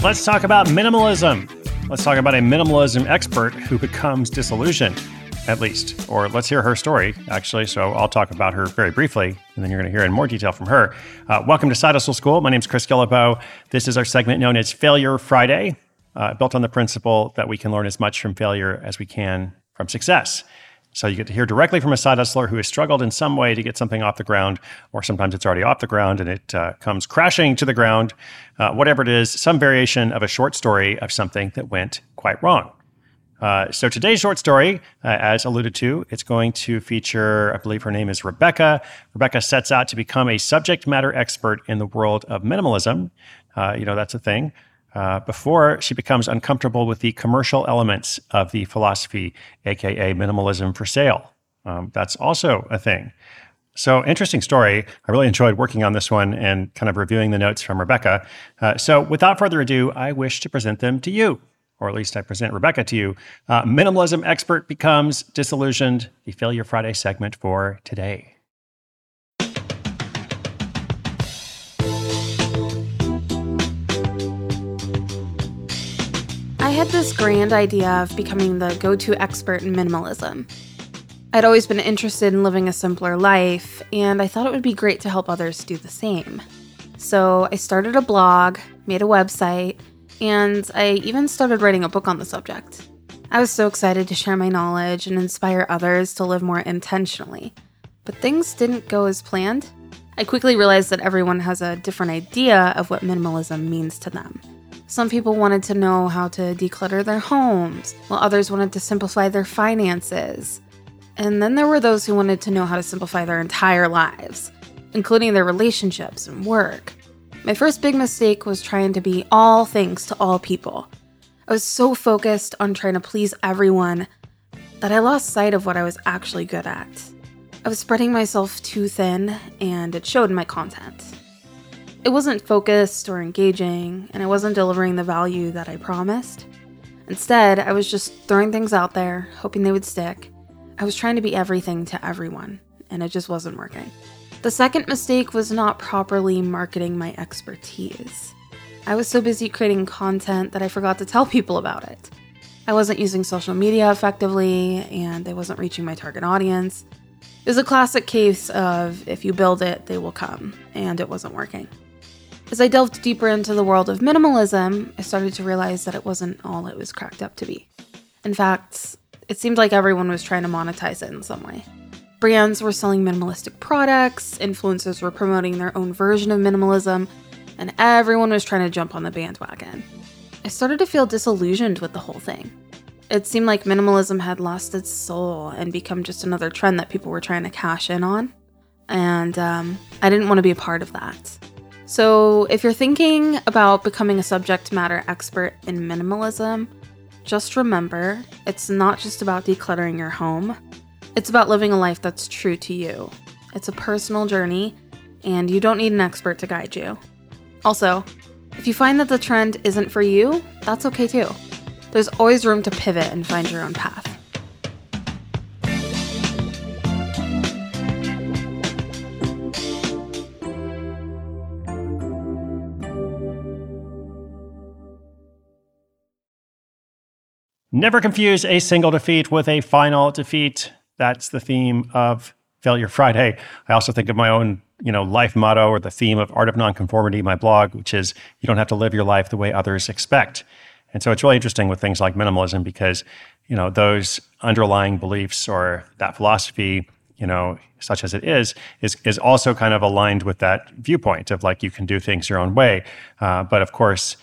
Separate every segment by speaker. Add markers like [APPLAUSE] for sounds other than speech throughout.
Speaker 1: Let's talk about minimalism. Let's talk about a minimalism expert who becomes disillusioned, at least. Or let's hear her story, actually. So I'll talk about her very briefly, and then you're going to hear in more detail from her. Uh, welcome to Side Hustle School. My name is Chris Guillebeau. This is our segment known as Failure Friday, uh, built on the principle that we can learn as much from failure as we can from success. So you get to hear directly from a side hustler who has struggled in some way to get something off the ground, or sometimes it's already off the ground and it uh, comes crashing to the ground. Uh, whatever it is, some variation of a short story of something that went quite wrong. Uh, so today's short story, uh, as alluded to, it's going to feature, I believe her name is Rebecca. Rebecca sets out to become a subject matter expert in the world of minimalism. Uh, you know, that's a thing uh, before she becomes uncomfortable with the commercial elements of the philosophy, aka minimalism for sale. Um, that's also a thing. So, interesting story. I really enjoyed working on this one and kind of reviewing the notes from Rebecca. Uh, so, without further ado, I wish to present them to you, or at least I present Rebecca to you. Uh, minimalism expert becomes disillusioned, the Failure Friday segment for today.
Speaker 2: Had this grand idea of becoming the go to expert in minimalism. I'd always been interested in living a simpler life, and I thought it would be great to help others do the same. So I started a blog, made a website, and I even started writing a book on the subject. I was so excited to share my knowledge and inspire others to live more intentionally. But things didn't go as planned. I quickly realized that everyone has a different idea of what minimalism means to them. Some people wanted to know how to declutter their homes, while others wanted to simplify their finances. And then there were those who wanted to know how to simplify their entire lives, including their relationships and work. My first big mistake was trying to be all things to all people. I was so focused on trying to please everyone that I lost sight of what I was actually good at. I was spreading myself too thin, and it showed in my content it wasn't focused or engaging, and I wasn't delivering the value that I promised. Instead, I was just throwing things out there, hoping they would stick. I was trying to be everything to everyone, and it just wasn't working. The second mistake was not properly marketing my expertise. I was so busy creating content that I forgot to tell [LAUGHS] people about it. I wasn't using social media effectively, and I wasn't reaching my target audience. It was a classic case of if you build it, they will come, and it wasn't working. As I delved deeper into the world of minimalism, I started to realize that it wasn't all it was cracked up to be. In fact, it seemed like everyone was trying to monetize it in some way. Brands were selling minimalistic products, influencers were promoting their own version of minimalism, and everyone was trying to jump on the bandwagon. I started to feel disillusioned with the whole thing. It seemed like minimalism had lost its soul and become just another trend that people were trying to cash in on. And um, I didn't want to be a part of that. So, if you're thinking about becoming a subject matter expert in minimalism, just remember it's not just about decluttering your home, it's about living a life that's true to you. It's a personal journey, and you don't need an expert to guide you. Also, if you find that the trend isn't for you, that's okay too. There's always room to pivot and find your own path.
Speaker 1: Never confuse a single defeat with a final defeat. That's the theme of Failure Friday. I also think of my own, you know, life motto or the theme of Art of Nonconformity, my blog, which is you don't have to live your life the way others expect. And so it's really interesting with things like minimalism because, you know, those underlying beliefs or that philosophy, you know, such as it is, is is also kind of aligned with that viewpoint of like you can do things your own way. Uh, but of course,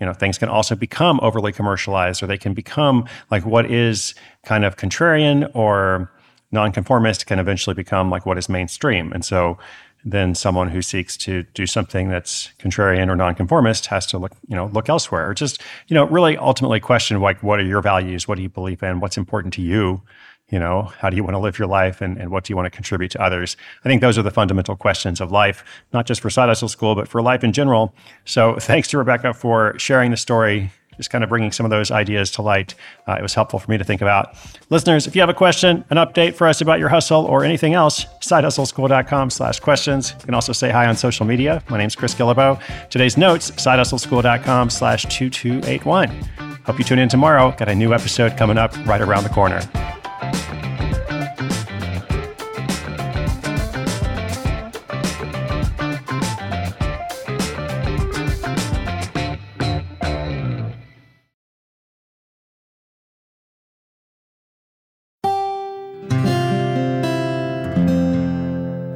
Speaker 1: you know, things can also become overly commercialized, or they can become like what is kind of contrarian or nonconformist can eventually become like what is mainstream. And so then someone who seeks to do something that's contrarian or nonconformist has to look, you know, look elsewhere or just, you know, really ultimately question like what are your values? What do you believe in? What's important to you? You know, how do you want to live your life and, and what do you want to contribute to others? I think those are the fundamental questions of life, not just for Side Hustle School, but for life in general. So [LAUGHS] thanks to Rebecca for sharing the story just kind of bringing some of those ideas to light. Uh, it was helpful for me to think about. Listeners, if you have a question, an update for us about your hustle or anything else, sidehustleschool.com slash questions. You can also say hi on social media. My name's Chris Guillebeau. Today's notes, sidehustleschool.com slash 2281. Hope you tune in tomorrow. Got a new episode coming up right around the corner.